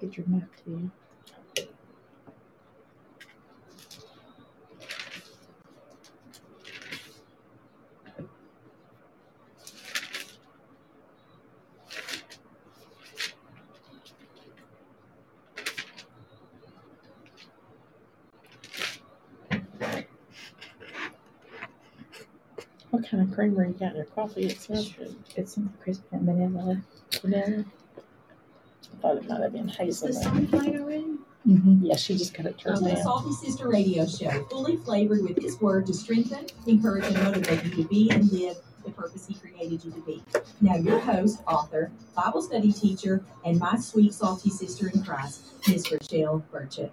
Get your map to you. What kind of creamer you got in your coffee? It smells good. It's something crispy and vanilla. Vanilla. I thought it might have been Is the hazelnut. sun playing already? Mm-hmm. Yeah, she just got it turned to the down. Salty Sister Radio Show, fully flavored with His Word to strengthen, encourage, and motivate you to be and live the purpose He created you to be. Now, your host, author, Bible study teacher, and my sweet salty sister in Christ, Miss Rachelle Burchett.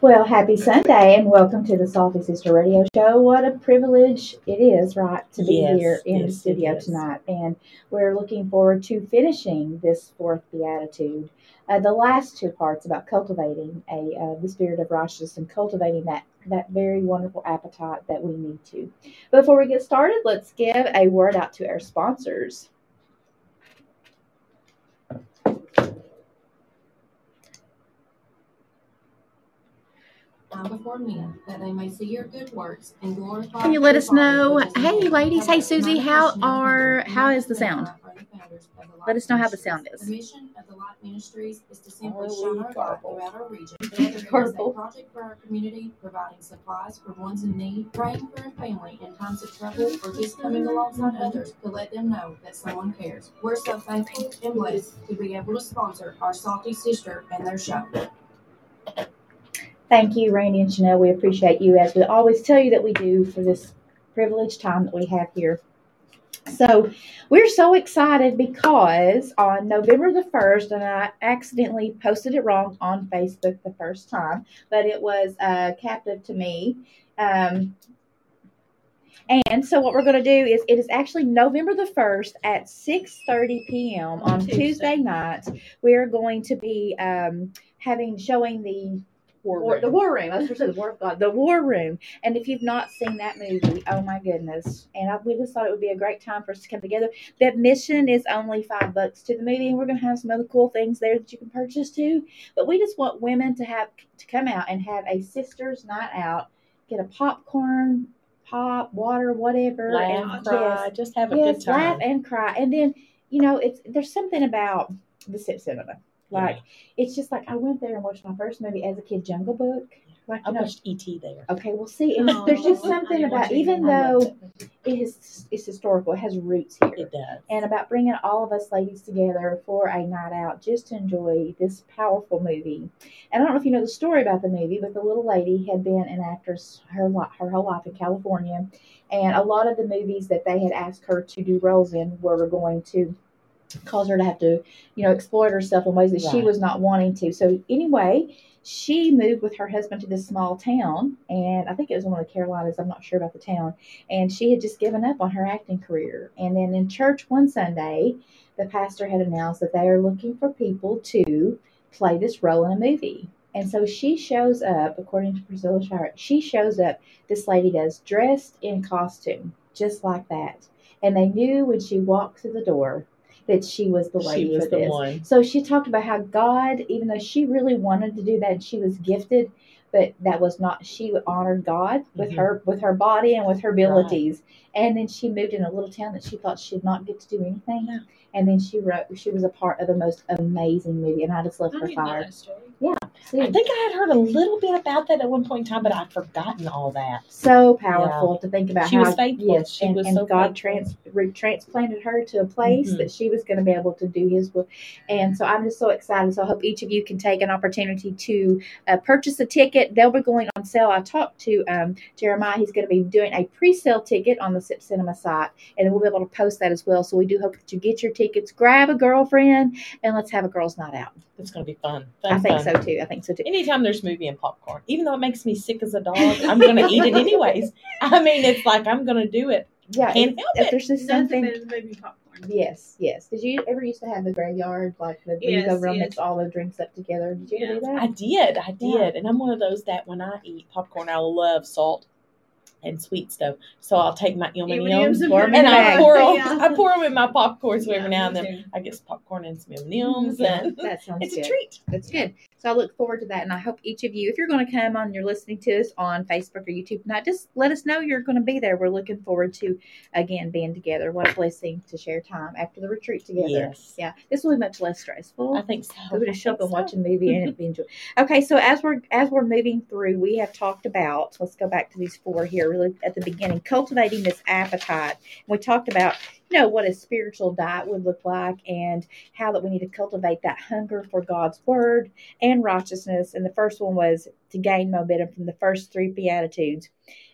Well, happy Sunday and welcome to the Salty Sister Radio Show. What a privilege it is, right, to be Yes, here in the yes, it studio tonight. And we're looking forward to finishing this fourth beatitude. Uh, the last two parts about cultivating a uh, the spirit of righteousness and cultivating that that very wonderful appetite that we need to. Before we get started, let's give a word out to our sponsors. Now before men, that they may see your good works and glorify. Can you let us know- hey, ladies, hey, Susie, how are- how is the sound? Let us know how the sound is. The mission of the Light Ministries is to simply Are shine we our light throughout our region. Whether it is a project for our community, providing supplies for ones in need, praying for a family in times of trouble, or just coming alongside others to let them know that someone cares. We're so thankful and blessed to be able to sponsor our salty sister and their show. Thank you, Randy and Chanel. We appreciate you, as we always tell you that we do, for this privileged time that we have here. So, we're so excited because on November the 1st, and I accidentally posted it wrong on Facebook the first time, but it was uh, captive to me. Um, and so, what we're going to do is it is actually November the 1st at 6:30 p.m. on Tuesday. Tuesday night. We are going to be um, having showing the War War, the War Room. That's what I said, the War of God. The War Room. And if you've not seen that movie, oh my goodness. And I, we just thought it would be a great time for us to come together. The admission is only five bucks to the movie, and we're going to have some other cool things there that you can purchase too. But we just want women to have to come out and have a sisters' night out. Get a popcorn, pop, water, whatever. Laugh, and cry, yes, just have a yes, good time. laugh and cry. And then, you know, it's there's something about the Sip Cinema. Like it's just like I went there and watched my first movie as a kid, Jungle Book. Like I know, watched E.T. there. okay, we'll see. And there's just something about even though it. it is it's historical, it has roots here, It does. and about bringing all of us ladies together for a night out just to enjoy this powerful movie. And I don't know if you know the story about the movie, but the little lady had been an actress her her whole life in California, and a lot of the movies that they had asked her to do roles in were going to cause her to have to, you know, exploit herself in ways that she was not wanting to. So anyway, she moved with her husband to this small town, and I think it was one of the Carolinas. I'm not sure about the town. And she had just given up on her acting career. And then in church one Sunday, the pastor had announced that they are looking for people to play this role in a movie. And so she shows up, according to Priscilla Shirer, she shows up, this lady does, dressed in costume, just like that. And they knew when she walked through the door that she was the lady was for the this. one. So she talked about how God, even though she really wanted to do that, and she was gifted, but that was not. She honored God with Mhm. her with her body and with her abilities. And then she moved in a little town that she thought she'd not get to do anything. Yeah. And then she wrote. She was a part of the most amazing movie, and I just left her fired. See, I think I had heard a little bit about that at one point in time, but I'd forgotten all that. so powerful to think about She how was faithful. yes, She and, was and so God trans re- transplanted her to a place Mhm. that she was going to be able to do His will. And so I'm just so excited. So I hope each of you can take an opportunity to uh, purchase a ticket. They'll be going on sale. I talked to um, Jeremiah. He's going to be doing a pre-sale ticket on the Sip Cinema site, and then we'll be able to post that as well. So we do hope that you get your tickets. Grab a girlfriend, and let's have a girls' night out. It's going to be fun. fun I think fun. so too. I think so too. Anytime there's movie and popcorn, even though it makes me sick as a dog, I'm going to eat it anyways. I mean, it's like I'm going to do it. Yeah, Can't if, help if it. there's just something. better than maybe popcorn. Yes, yes. Did you ever used to have the graveyard, like the you Yes, go around yes. mix all the drinks up together? Did you ever do that? I did. I did. Yeah. And I'm one of those that when I eat popcorn, I love salt. and sweet stuff. So I'll take my M and M&Ms M's and Pour 'em in and the I pour them. Yeah. I pour them in my popcorn. So every Yeah, now and then too. I get some popcorn and some M and M's, Yeah, and that it's good. a treat. That's good. So I look forward to that, and I hope each of you, if you're going to come on, you're listening to us on Facebook or YouTube tonight, just let us know you're going to be there. We're looking forward to again being together. What a blessing to share time after the retreat together. Yes, Yeah, this will be much less stressful. I think so. We're going to show up and so. watch a movie and be enjoy. Okay, so as we're as we're moving through, we have talked about. Let's go back to these four here, really at the beginning, cultivating this appetite. We talked about you know what a spiritual diet would look like, and how that we need to cultivate that hunger for God's word and righteousness. And the first one was to gain momentum from the first three beatitudes.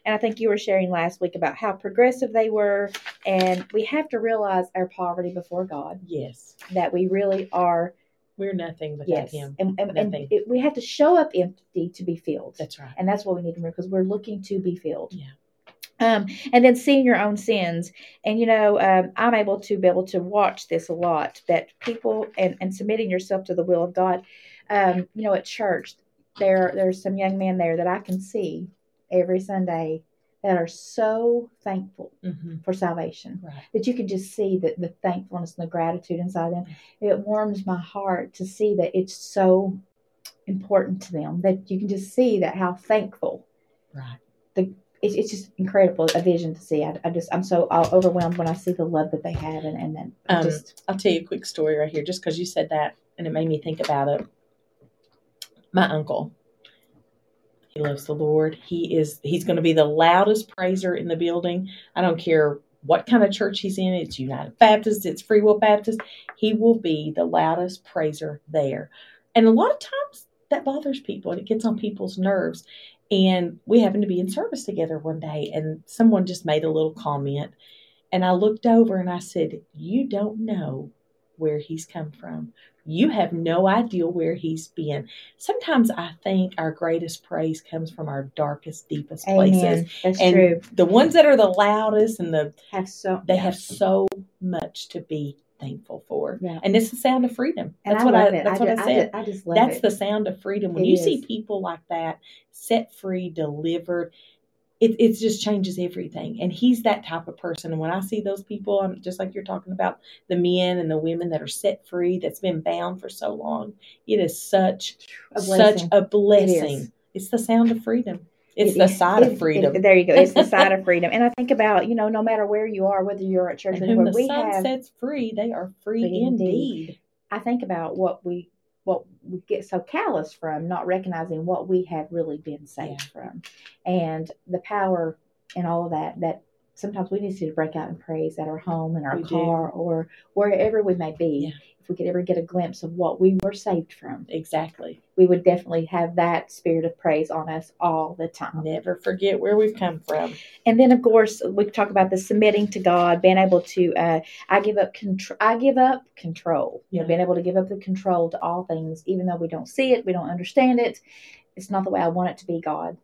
And I think you were sharing last week about how progressive they were, and we have to realize our poverty before God. Yes, That we really are we're nothing without Yes, Him. and and, and it, we have to show up empty to be filled, That's right. and that's what we need to remember because we're looking to be filled. Yeah. Um, and then seeing your own sins, and you know, um, I'm able to be able to watch this a lot. That people and and submitting yourself to the will of God. Um, you know, at church, there there's some young men there that I can see every Sunday that are so thankful hmm for salvation Right. that you can just see that the thankfulness and the gratitude inside them. It warms my heart to see that it's so important to them that you can just see that how thankful. Right. It's, it's just incredible a vision to see. I, I just I'm so overwhelmed when I see the love that they have and and then Um, just I'll tell you a quick story right here, just because you said that, and it made me think about it. My uncle, he loves the Lord. He is. He's going to be the loudest praiser in the building. I don't care what kind of church he's in. It's United Baptist. It's Free Will Baptist. He will be the loudest praiser there, and a lot of times that bothers people and it gets on people's nerves. And we happened to be in service together one day, and someone just made a little comment. And I looked over and I said, You don't know where he's come from. You have no idea where he's been. Sometimes I think our greatest praise comes from our darkest, deepest places. That's And true. the ones that are the loudest and the Have so they yeah. have so much to be thankful for. Yeah. And it's the sound of freedom. That's I what I it. that's I what ju- I said. I just love That's it. the sound of freedom. When It you see people like that set free, delivered, it, it just changes everything. And he's that type of person. And when I see those people, I'm just like you're talking about the men and the women that are set free, that's been bound for so long. It is such A such a blessing. is. It's the sound of freedom. It's It the side it- of freedom. it- there you go. It's the side of freedom. And I think about, you know, no matter where you are, whether you're at church and or whom the we sun have sets free, they are free, Free indeed. indeed. I think about what we what we get so callous from, not recognizing what we have really been saved from, and the power and all of that. That sometimes we need to break out in praise at our home, in our We do. car, or wherever we may be. Yeah. If we could ever get a glimpse of what we were saved from, Exactly. we would definitely have that spirit of praise on us all the time. Never forget where we've come from. And then, of course, we talk about the submitting to God, being able to, uh, I give up control. I give up control. You know, being able to give up the control to all things, even though we don't see it, we don't understand it. It's not the way I want it to be, God.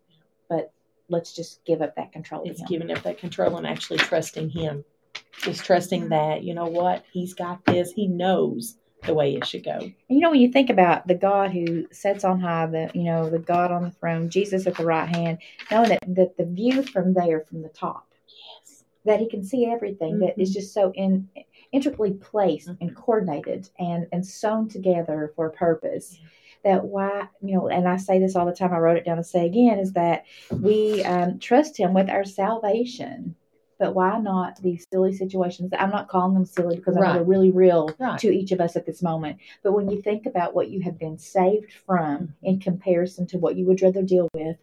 But let's just give up that control. It's giving up that control and actually trusting Him. Just trusting that, you know what, He's got this. He knows the way it should go. And you know, when you think about the God who sits on high, the you know, the God on the throne, Jesus at the right hand, knowing that, that the view from there, from the top, Yes. that he can see everything that is mm-hmm. just so in intricately placed and mm-hmm. coordinated and and sewn together for a purpose that why you know and i say this all the time i wrote it down to say again is that we um, trust him with our salvation but why not these silly situations i'm not calling them silly because I know Right. they're really real Right. to each of us at this moment but when you think about what you have been saved from in comparison to what you would rather deal with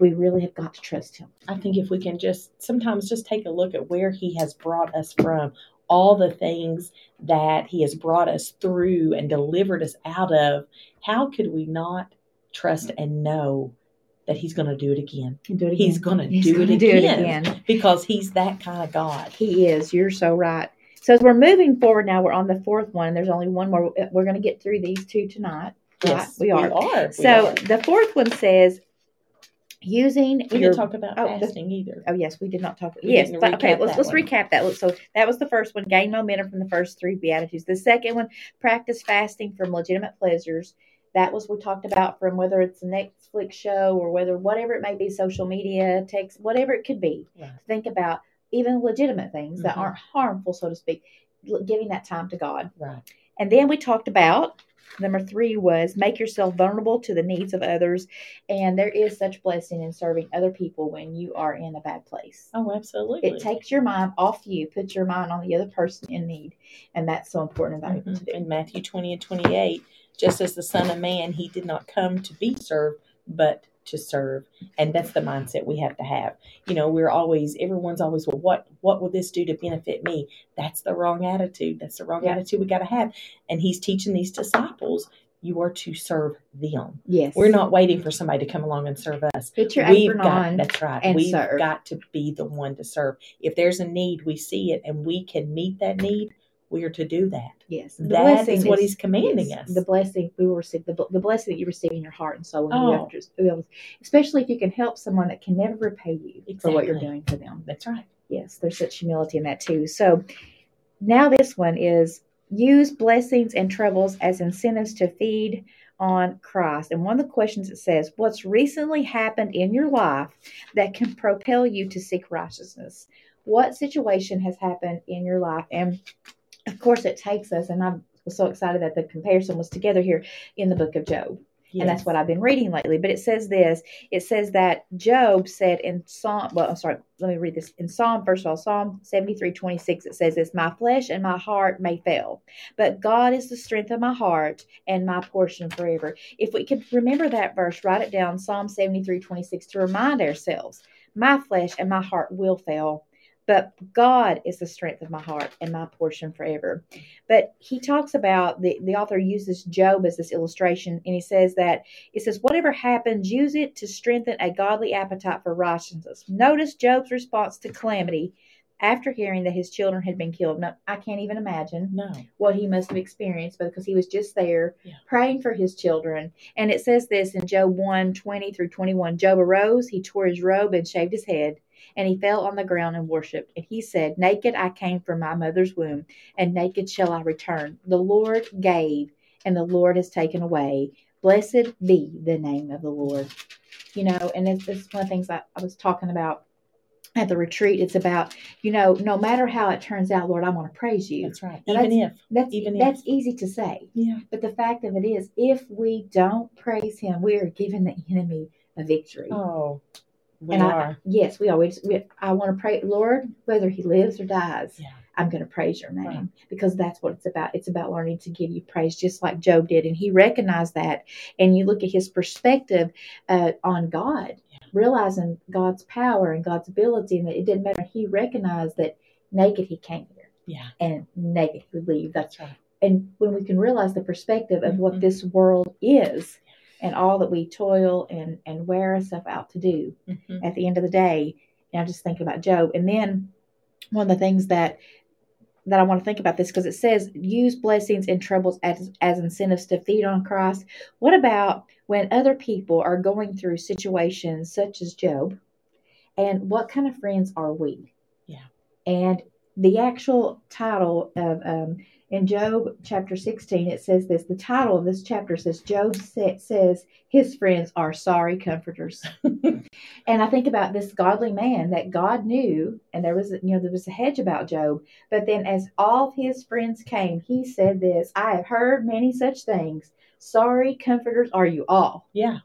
we really have got to trust him I think if we can just sometimes just take a look at where He has brought us from, all the things that He has brought us through and delivered us out of, how could we not trust mm. and know that He's going to do it again? do it again. He's going to He's do, gonna it, do it again again. because He's that kind of God. He is. You're so right. So as we're moving forward now, we're on the fourth one. and There's only one more. We're going to get through these two tonight. Right? Yes, we are. We are. We So are. the fourth one says using we your. didn't talk about oh, the- fasting either. Oh yes, we did not talk. We yes, didn't okay. Let's let's one. recap that. So that was the first one. Gain momentum from the first three beatitudes. The second one, practice fasting from legitimate pleasures. that was we talked about from whether it's a Netflix show or whether whatever it may be, social media, text, whatever it could be. Think about even legitimate things that Mhm. aren't harmful, so to speak, giving that time to God. Right. And then we talked about number three was make yourself vulnerable to the needs of others. And there is such blessing in serving other people when you are in a bad place. Oh, absolutely. It takes your mind off you, puts your mind on the other person in need. And that's so important and valuable to Mhm. do. In Matthew 20 and 28, just as the Son of Man, he did not come to be served, but to serve. And that's the mindset we have to have. You know, we're always, everyone's always, well, what, what will this do to benefit me? That's the wrong attitude. That's the wrong Yeah. attitude we got to have. And he's teaching these disciples, you are to serve them. Yes. We're not waiting for somebody to come along and serve us. Put your We've got, on. that's right. We've serve. got to be the one to serve. If there's a need, we see it and we can meet that need, we are to do that. Yes. The That is what he's commanding yes, us. The blessing we will receive, the, the blessing that you receive in your heart and soul, Oh. especially if you can help someone that can never repay you for what you're doing for them. That's right. Yes, there's such humility in that too. So now this one is use blessings and troubles as incentives to feed on Christ. And one of the questions it says, What's recently happened in your life that can propel you to seek righteousness? What situation has happened in your life? And of course, it takes us, and I was so excited that the comparison was together here in the book of Job and that's what I've been reading lately. But it says this: it says that Job said in Psalm. Well, I'm sorry. Let me read this in Psalm. First of all, Psalm seventy three twenty six. It says this: My flesh and my heart may fail, but God is the strength of my heart and my portion forever. If we could remember that verse, write it down. Psalm seventy three twenty six to remind ourselves: My flesh and my heart will fail. But God is the strength of my heart and my portion forever. But he talks about the, the author uses Job as this illustration, and he says that it says, Whatever happens, use it to strengthen a godly appetite for righteousness. Notice Job's response to calamity after hearing that his children had been killed. Now, I can't even imagine No. what he must have experienced because he was just there Yeah. praying for his children. And it says this in Job 1 20 through 21 Job arose, he tore his robe and shaved his head, and he fell on the ground and worshipped. And he said, Naked I came from my mother's womb, and naked shall I return. The Lord gave, and the Lord has taken away. Blessed be the name of the Lord. You know, and it's, it's one of the things I, I was talking about at the retreat. It's about, you know, no matter how it turns out, Lord, I want to praise you. That's right. Now, Even if. That's even if- that's easy to say, Yeah. but the fact of it is, if we don't praise Him, we are giving the enemy a victory. Oh, we and I, yes, we always. We, I want to pray, Lord, whether He lives or dies. Yeah. I'm going to praise Your name Right. because that's what it's about. It's about learning to give You praise, just like Job did, and he recognized that. And you look at his perspective uh, on God, Yeah. realizing God's power and God's ability, and that it didn't matter. He recognized that naked He came here, Yeah. and naked He would leave. That's right. and when we can realize the perspective of what Mhm. this world is and all that we toil and and wear ourselves out to do Mhm. at the end of the day. And i just think about job. And then one of the things that that i want to think about this because it says use blessings and troubles as as incentives to feed on christ. What about when other people are going through situations such as job? And what kind of friends are we? Yeah. and the actual title of um, in Job chapter 16, it says this. The title of this chapter says, Job sa- says his friends are sorry comforters. and I think about this godly man that God knew, and there was, you know, there was a hedge about Job. But then as all his friends came, he said this I have heard many such things. Sorry comforters are you all. Yeah.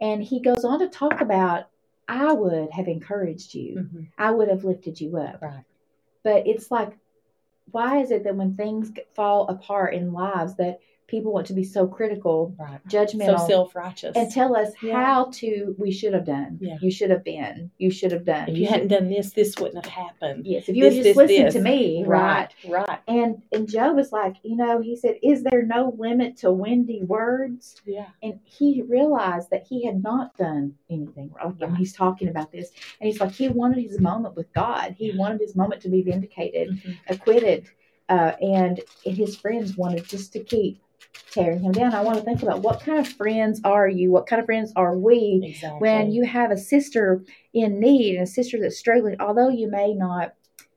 And he goes on to talk about, I would have encouraged you, Mhm. I would have lifted you up Right. But it's like why is it that when things fall apart in lives that people want to be so critical Right. judgmental So self righteous. and tell us Yeah. how to we should have done Yeah. you should have been you should have done if you should- hadn't done this, this wouldn't have happened. yes if you this, had this, just listened this. to me right Right. Right. and and job was like you know he said is there no limit to windy words Yeah. and he realized that he had not done anything wrong. And Right. he's talking about this, and he's like, he wanted his moment with God. He Yeah. wanted his moment to be vindicated, Mhm. acquitted, uh, and his friends wanted just to keep tearing him down. I want to think about what kind of friends are you? What kind of friends are we? Exactly. When you have a sister in need and a sister that's struggling, although you may not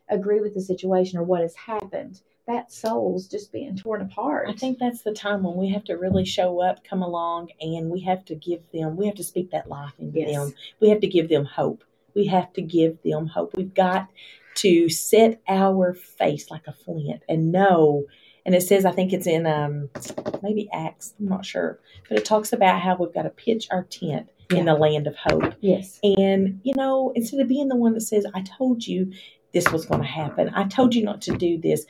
agree with the situation or what has happened, that soul's just being torn apart. I think that's the time when we have to really show up, come along, and we have to give them, we have to speak that life into Yes. them. We have to give them hope. We have to give them hope. We've got to set our face like a flint and know. And it says, I think it's in um, maybe Acts, I'm not sure, but it talks about how we've got to pitch our tent in the land of hope. yes. And, you know, instead of being the one that says, I told you this was going to happen, I told you not to do this,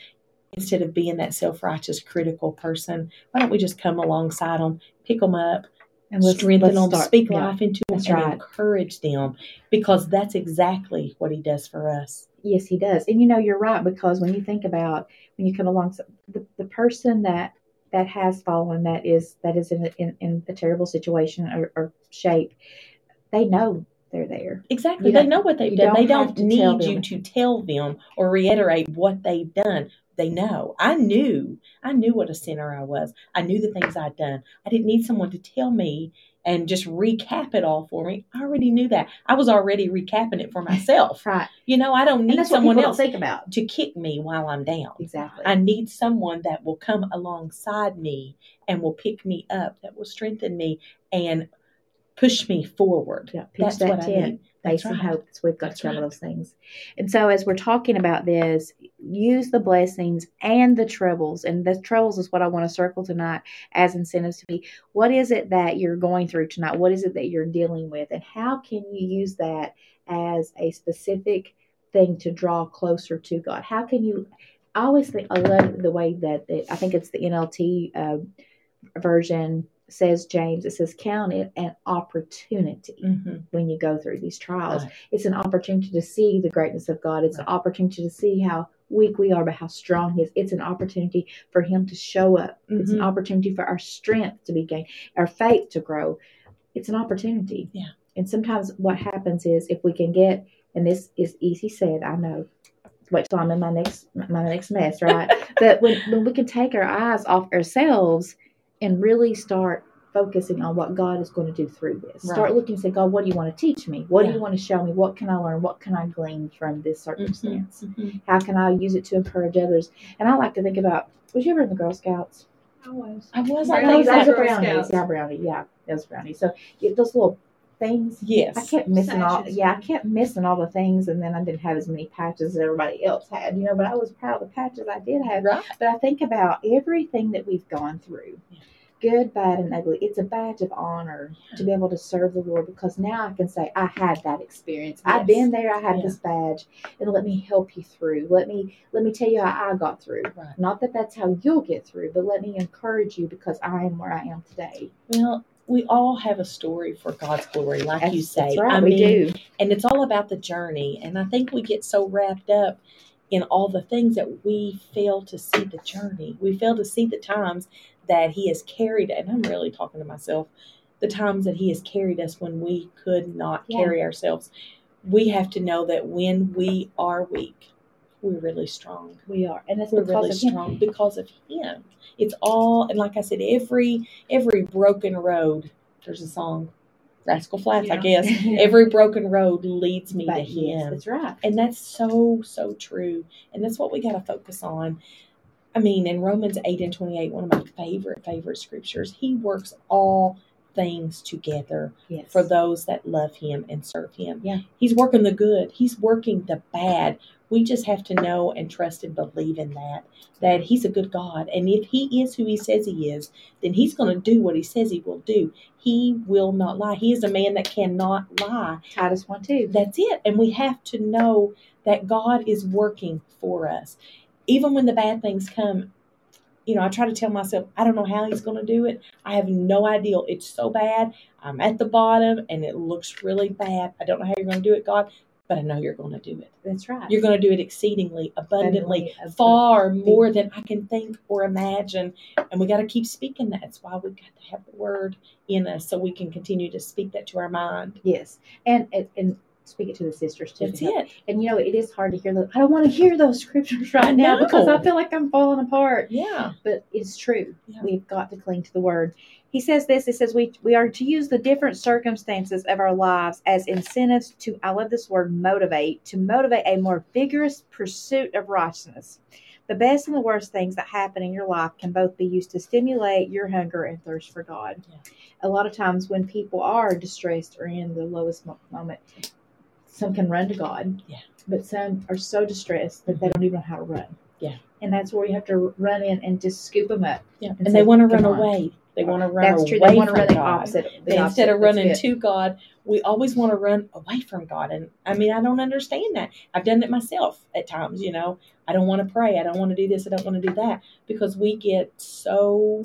instead of being that self righteous, critical person, why don't we just come alongside them, pick them up, And let's strengthen let's them, start- speak yeah. life into them, that's and right. encourage them because that's exactly what He does for us. Yes, he does. And you know, you're right because when you think about when you come along, the, the person that that has fallen, that is that is in a, in, in a terrible situation or, or shape, they know they're there. Exactly. They know what they've done. They don't don't to tell need you to tell them or reiterate what they've done. They know. I knew. I knew what a sinner I was. I knew the things I'd done. I didn't need someone to tell me and just recap it all for me. I already knew that. I was already recapping it for myself. Right. You know, I don't need someone else think about. to kick me while I'm down. Exactly. I need someone that will come alongside me and will pick me up, that will strengthen me and push me forward. yeah, That's that what I tent. need. That's Faith and right. we've got That's to right. those things. And so as we're talking about this, use the blessings and the troubles. And the troubles is what I want to circle tonight as incentives to me. What is it that you're going through tonight? What is it that you're dealing with? And how can you use that as a specific thing to draw closer to God? How can you I always think I love the way that it, I think it's the NLT uh, version says James. It says count it an opportunity Mhm. when you go through these trials. Right. It's an opportunity to see the greatness of God. It's an opportunity to see how weak we are, but how strong He is. It's an opportunity for Him to show up. It's an Mhm. opportunity for our strength to be gained, our faith to grow. It's an opportunity. Yeah. And sometimes what happens is if we can get, and this is easy said, I know. Wait till I'm in my next my next mess, right? but when when we can take our eyes off ourselves and really start focusing on what God is going to do through this. Start looking and say, God, what do you want to teach me? What do you want to show me? What can I learn? What can I glean from this circumstance? Mhm. How can I use it to encourage others? And I like to think about was you ever in the Girl Scouts? I was. I was. No, I Brownies think those and are that. Girl brownies. Scouts. Yeah, brownie. Yeah, those brownies. So yeah, those little things. Yes. I kept missing all. Yeah, I kept missing all the things, and then I didn't have as many patches as everybody else had. You know, but I was proud of the patches I did have. Right. But I think about everything that we've gone through. Yeah. Good, bad, and ugly. It's a badge of honor to be able to serve the Lord because now I can say I had that experience. I've been there. I had Yeah. this badge, and let me help you through. Let me let me tell you how I got through. Right. Not that that's how you'll get through, but let me encourage you because I am where I am today. Well, we all have a story for God's glory, like you say. that's right. I we mean, do. and it's all about the journey. And I think we get so wrapped up in all the things that we fail to see the journey. We fail to see the times that He has carried, and I'm really talking to myself, the times that He has carried us when we could not Yeah. carry ourselves. We have to know that when we are weak, we're really strong. We are, and it's We're because really of Him. strong because of Him. It's all, and like I said, every every broken road. There's a song, Rascal Flatts, I guess. Every broken road leads me to But yes, Him. that's right. And that's so, so true. And that's what we got to focus on. I mean, in Romans 8 and 28, one of my favorite, favorite scriptures, He works all things together Yes. for those that love Him and serve Him. Yeah. He's working the good, He's working the bad. We just have to know and trust and believe in that, that He's a good God. And if He is who He says He is, then He's going to do what He says He will do. He will not lie. He is a man that cannot lie. Titus one two. That's it. And we have to know that God is working for us. Even when the bad things come, you know, I try to tell myself, I don't know how he's going to do it. I have no idea. It's so bad. I'm at the bottom and it looks really bad. I don't know how you're going to do it, God, but I know you're going to do it. That's right. You're going to do it exceedingly, abundantly, Abundantly, far more than I can think or imagine. And we got to keep speaking that. That's why we got to have the word in us so we can continue to speak that to our mind. Yes, and and, and speak it to the sisters too. That's it. And you know, it is hard to hear those. I don't want to hear those scriptures right now because. I feel like I'm falling apart. Yeah. But it's true. Yeah. We've got to cling to the word. He says this. He says we we are to use the different circumstances of our lives as incentives to. I love this word motivate to motivate a more vigorous pursuit of righteousness. The best and the worst things that happen in your life can both be used to stimulate your hunger and thirst for God. Yeah. A lot of times when people are distressed or in the lowest moment, some can run to God. Yeah. But some are so distressed that they mm-hmm. don't even know how to run. Yeah. And that's where you have to run in and just scoop them up. Yeah. And And they want to run on." away. They want to run That's away true. They want to run the opposite. the They- instead opposite. of running to God, we always want to run away from God. And I mean, I don't understand that. I've done it myself at times, you know. I don't want to pray. I don't want to do this. I don't want to do that because we get so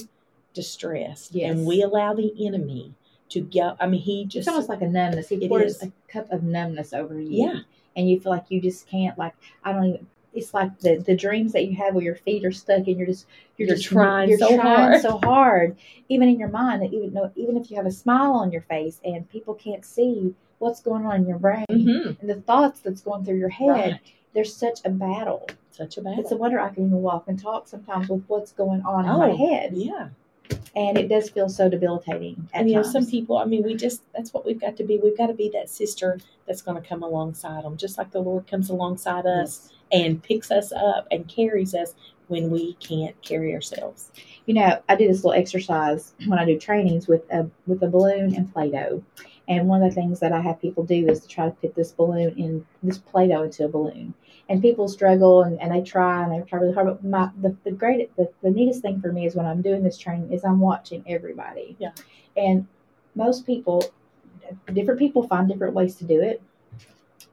distressed Yes. and we allow the enemy to get. I mean, he just. It's almost like a numbness. He It pours is. a cup of numbness over you. Yeah. And you feel like you just can't like I don't even it's like the, the dreams that you have where your feet are stuck and you're just you're, You're just trying you're so trying hard. so hard even in your mind that even though even if you have a smile on your face and people can't see what's going on in your brain Mhm. and the thoughts that's going through your head Right. there's such a battle Such a bad. it's a wonder I can even walk and talk sometimes with what's going on in my Oh, head yeah. And it does feel so debilitating at and you know times. some people i mean we just that's what we've got to be we've got to be that sister that's going to come alongside them just like the lord comes alongside us and picks us up and carries us when we can't carry ourselves you know, I do this little exercise when I do trainings with a with a balloon and Play-Doh. And one of the things that I have people do is to try to fit this balloon in this Play-Doh into a balloon. And people struggle and, and they try and they try really hard. But my the, the great the, the neatest thing for me is when I'm doing this training is I'm watching everybody. Yeah. And most people different people find different ways to do it.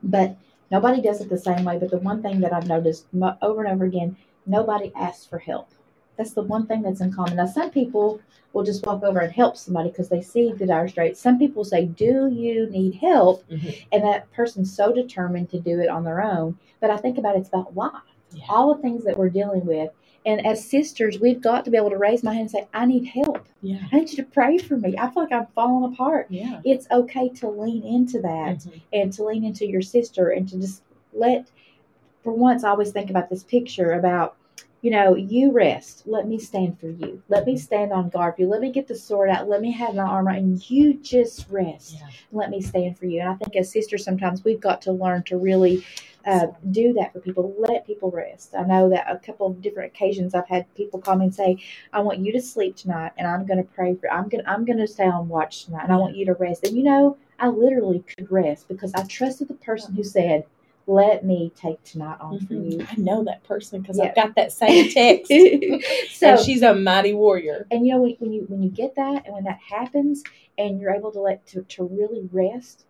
But nobody does it the same way. But the one thing that I've noticed mo- over and over again, nobody asks for help. That's the one thing that's in common. Now, some people will just walk over and help somebody because they see the dire straits. Some people say, "Do you need help?" Mhm. And that person's so determined to do it on their own. But I think about it, it's about why. Yeah. All the things that we're dealing with. And as sisters, we've got to be able to raise my hand and say, "I need help. yeah I need you to pray for me. I feel like I'm falling apart." yeah It's okay to lean into that Mhm. and to lean into your sister and to just let for once I always think about this picture about you know you rest. Let me stand for you. Let me stand on guard for you. Let me get the sword out. Let me have my armor and you just rest. Yeah. Let me stand for you. And I think as sisters sometimes we've got to learn to really uh, do that for people. Let people rest. I know that a couple of different occasions I've had people call me and say I want you to sleep tonight and I'm going to pray for I'm going I'm going to stay on watch tonight and I want you to rest. And you know I literally could rest because I trusted the person who said let me take tonight on for Mhm. you. I know that person because Yeah. i've got that same text. So she's a mighty warrior. And you know when, when you when you get that and when that happens and you're able to let to, to really rest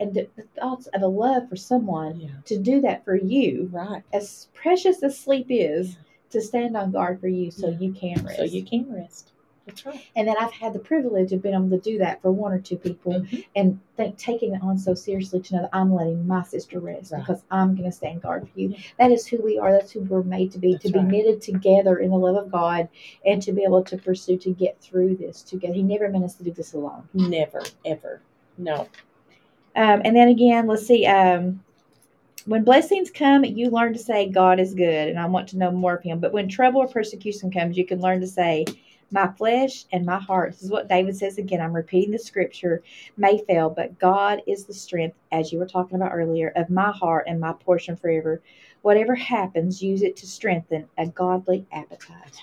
and the, the thoughts of a love for someone yeah. to do that for you right. as precious as sleep is Yeah. to stand on guard for you so you can rest. so you can rest right and then i've had the privilege of being able to do that for one or two people Mhm. and think taking it on so seriously to know that i'm letting my sister rest Right. because i'm going to stand guard for you Yeah. that is who we are that's who we're made to be to That's be right. knitted together in the love of god and to be able to pursue to get through this together he never meant us to do this alone never ever no um, and then again let's see um, when blessings come you learn to say god is good and i want to know more of him but when trouble or persecution comes you can learn to say my flesh and my heart. This is what david says again. I'm repeating the scripture. May fail but god is the strength as you were talking about earlier of my heart and my portion forever. Whatever happens use it to strengthen a godly appetite.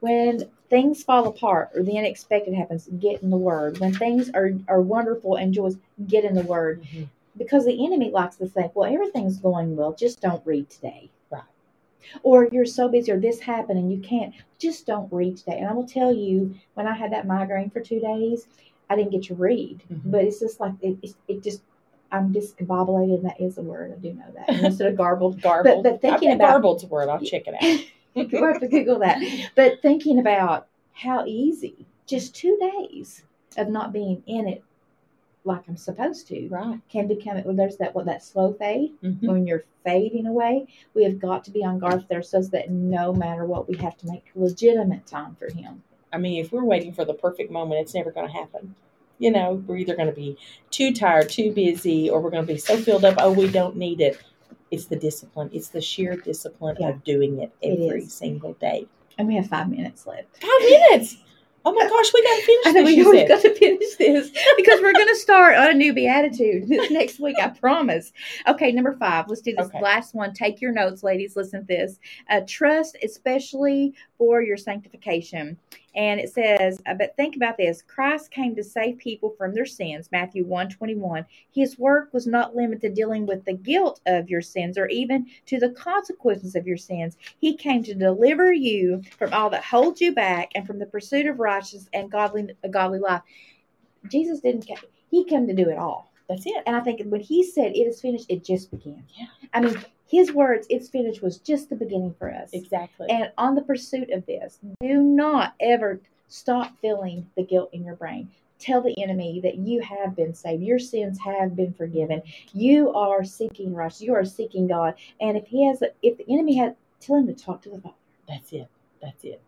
When things fall apart or the unexpected happens get in the word. When things are, are wonderful and joyous get in the word. Mhm. because the enemy likes to think, well, everything's going well, just don't read today. Or you're so busy, or this happened and you can't, just don't read today. And I will tell you, when I had that migraine for two days, I didn't get to read, Mhm. but it's just like, it, it, it just, I'm discombobulated, and that is a word. I do know that. Instead of garbled. garbled but thinking I bet about- garbled's a word i'll check it out We'll have to Google that. But thinking about how easy just two days of not being in it like I'm supposed to right can become well, there's that what that slow fade Mhm. when you're fading away. We have got to be on guard there so that no matter what we have to make legitimate time for him. I mean, if we're waiting for the perfect moment, it's never going to happen. You know, we're either going to be too tired, too busy, or we're going to be so filled up, oh, we don't need it. It's the discipline. It's the sheer discipline Yeah. of doing it It every is. single day. And we have five minutes left. Five minutes. Oh my gosh, we gotta finish I know this. we you always said. got to finish this because we're going to start on a new beatitude this next week. I promise. Okay, number five. Let's do this Okay. last one. Take your notes, ladies. Listen to this. Uh, trust, especially for your sanctification. And it says, uh, but think about this. Christ came to save people from their sins. Matthew 1 His work was not limited to dealing with the guilt of your sins or even to the consequences of your sins. He came to deliver you from all that holds you back and from the pursuit of righteousness and godly a godly life. Jesus didn't come, he came to do it all. That's it. And I think when he said it is finished, it just began. Yeah. I mean, his words, it's finished, was just the beginning for us. Exactly. And on the pursuit of this, do not ever stop feeling the guilt in your brain. Tell the enemy that you have been saved. Your sins have been forgiven. You are seeking righteousness. You are seeking God. And if he has, if the enemy has, tell him to talk to the Father That's it. That's it.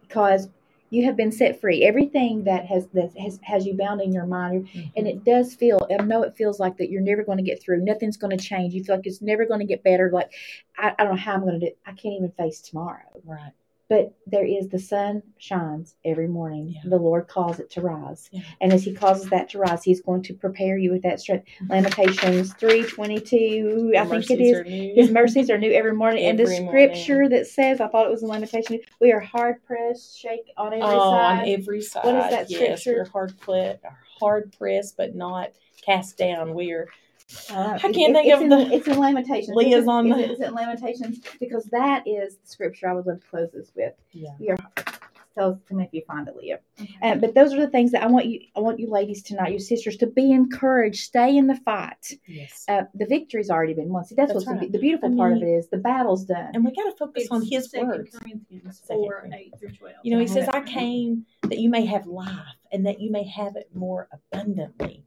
because you have been set free. Everything that has that has has you bound in your mind, mm-hmm. and it does feel. I know it feels like that you're never going to get through. Nothing's going to change. You feel like it's never going to get better. Like I, I don't know how I'm going to do. I can't even face tomorrow. right. But there is the sun shines every morning. Yeah. The Lord calls it to rise. Yeah. And as He causes that to rise, He's going to prepare you with that strength. Mhm. Lamentations three twenty two, I think it is. His mercies are new every morning. and the Every morning. scripture that says, I thought it was in Lamentation, we are hard pressed, shake on every oh, side. on every side. What is that yes, scripture? we're hard put, hard pressed, but not cast down. We are. Uh, I can't it- think of in, the- It's in Lamentations. Leah's on the- it- is in Lamentations? Because that is the scripture I would love to close this with. Yeah. Tell, tell me if you find it, Leah. Uh, but those are the things that I want you. I want you ladies tonight, you sisters, to be encouraged. Stay in the fight. Yes. Uh, the victory's already been won. See, that's, That's what's the, right. the beautiful I part of it is the battle's done. and we got to focus on His words. Corinthians 4, 8 through 12. You know, He says, "I came that you may have life, and that you may have it more abundantly."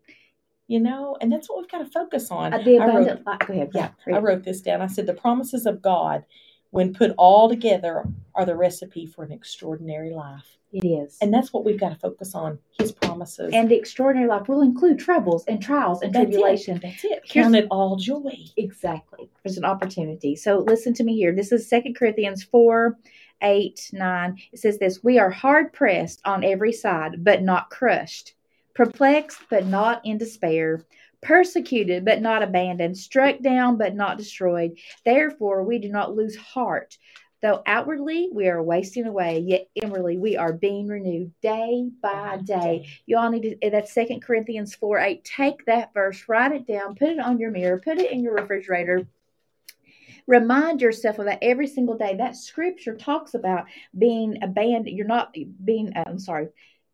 You know, and that's what we've got to focus on. Uh, the I wrote- abundant life. Go ahead. Yeah, I wrote this down. I said the promises of God, when put all together, are the recipe for an extraordinary life. It is. And that's what we've got to focus on. His promises. And the extraordinary life will include troubles and trials and That's tribulation. It. That's it. Count it all joy. Exactly. There's an opportunity. So listen to me here. This is Second Corinthians 4, 8, 9. It says this We are hard pressed on every side, but not crushed, perplexed, but not in despair, persecuted, but not abandoned, struck down, but not destroyed. Therefore, we do not lose heart. Though outwardly we are wasting away, yet inwardly we are being renewed day by day. You all need to, that's Second Corinthians 4 8. Take that verse, write it down, put it on your mirror, put it in your refrigerator. Remind yourself of that every single day. That scripture talks about being abandoned. You're not being, uh, I'm sorry,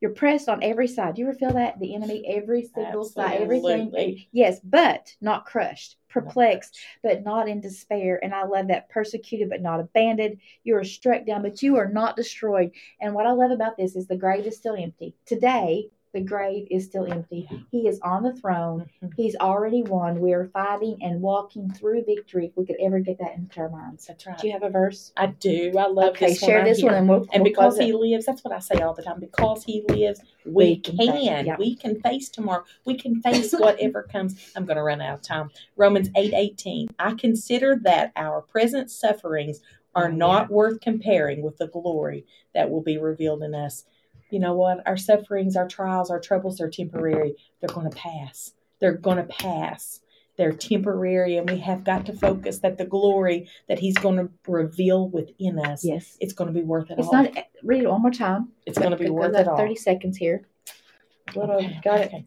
you're pressed on every side. Do you ever feel that? The enemy, every single side, everything. Absolutely. Yes, but not crushed, perplexed, but not in despair. And I love that persecuted but not abandoned. You are struck down, but you are not destroyed. And what I love about this is the grave is still empty. Today, the grave is still empty. He is on the throne. Mhm. He's already won. We are fighting and walking through victory. If we could ever get that into our minds. That's right. Do you have a verse? I do. I love Okay, this share one. This one and we'll And we'll because he it. lives, that's what I say all the time. Because he lives, we, We can can. yeah. We can face tomorrow. We can face whatever comes. I'm going to run out of time. Romans eight eighteen. I consider that our present sufferings are Oh, yeah. not worth comparing with the glory that will be revealed in us. You know what? Our sufferings, our trials, our troubles are temporary. They're going to pass. They're going to pass. They're temporary, and we have got to focus that the glory that He's going to reveal within us, Yes. it's going to be worth it It's all. not read it one more time. it's going to be worth it all. 30 seconds here. Little, Okay, got it.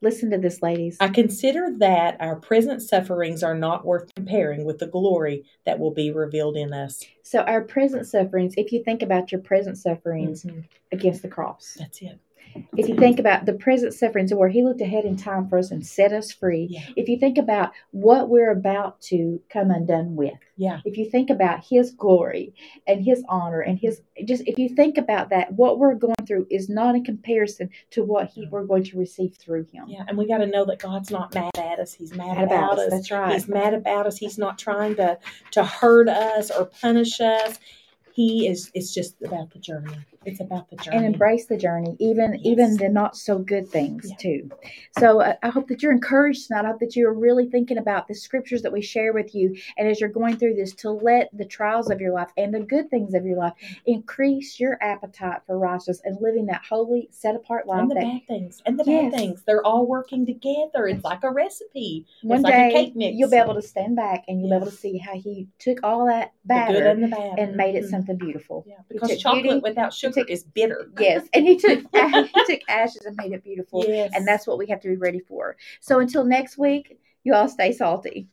Listen to this, ladies. I consider that our present sufferings are not worth comparing with the glory that will be revealed in us. So, our present sufferings, if you think about your present sufferings Mhm. against the cross, That's it. If you think about the present sufferings where He looked ahead in time for us and set us free, Yeah. if you think about what we're about to come undone with, Yeah. if you think about His glory and His honor and His just, if you think about that, what we're going through is not in comparison to what He we're going to receive through Him. Yeah. And we got to know that God's not mad at us. He's mad, Mad about, about us. us. That's right. He's mad about us. He's not trying to to hurt us or punish us. He is it's just about the journey. It's about the journey. and embrace the journey, even Yes. even the not so good things Yeah. too. So uh, I hope that you're encouraged tonight. I hope that you're really thinking about the scriptures that we share with you, and as you're going through this, to let the trials of your life and the good things of your life increase your appetite for righteousness and living that holy, set apart life. and the that bad things and the Yes. bad things. They're all working together. It's like a recipe. one like a day cake mix. you'll be able to stand back and you'll be able to see how he took all that batter and the bad. and made it Mhm. something beautiful. Yeah, because chocolate beauty- without sugar took- is bitter. Yes, and he took he took ashes and made it beautiful. Yes. And that's what we have to be ready for. So until next week, you all stay salty.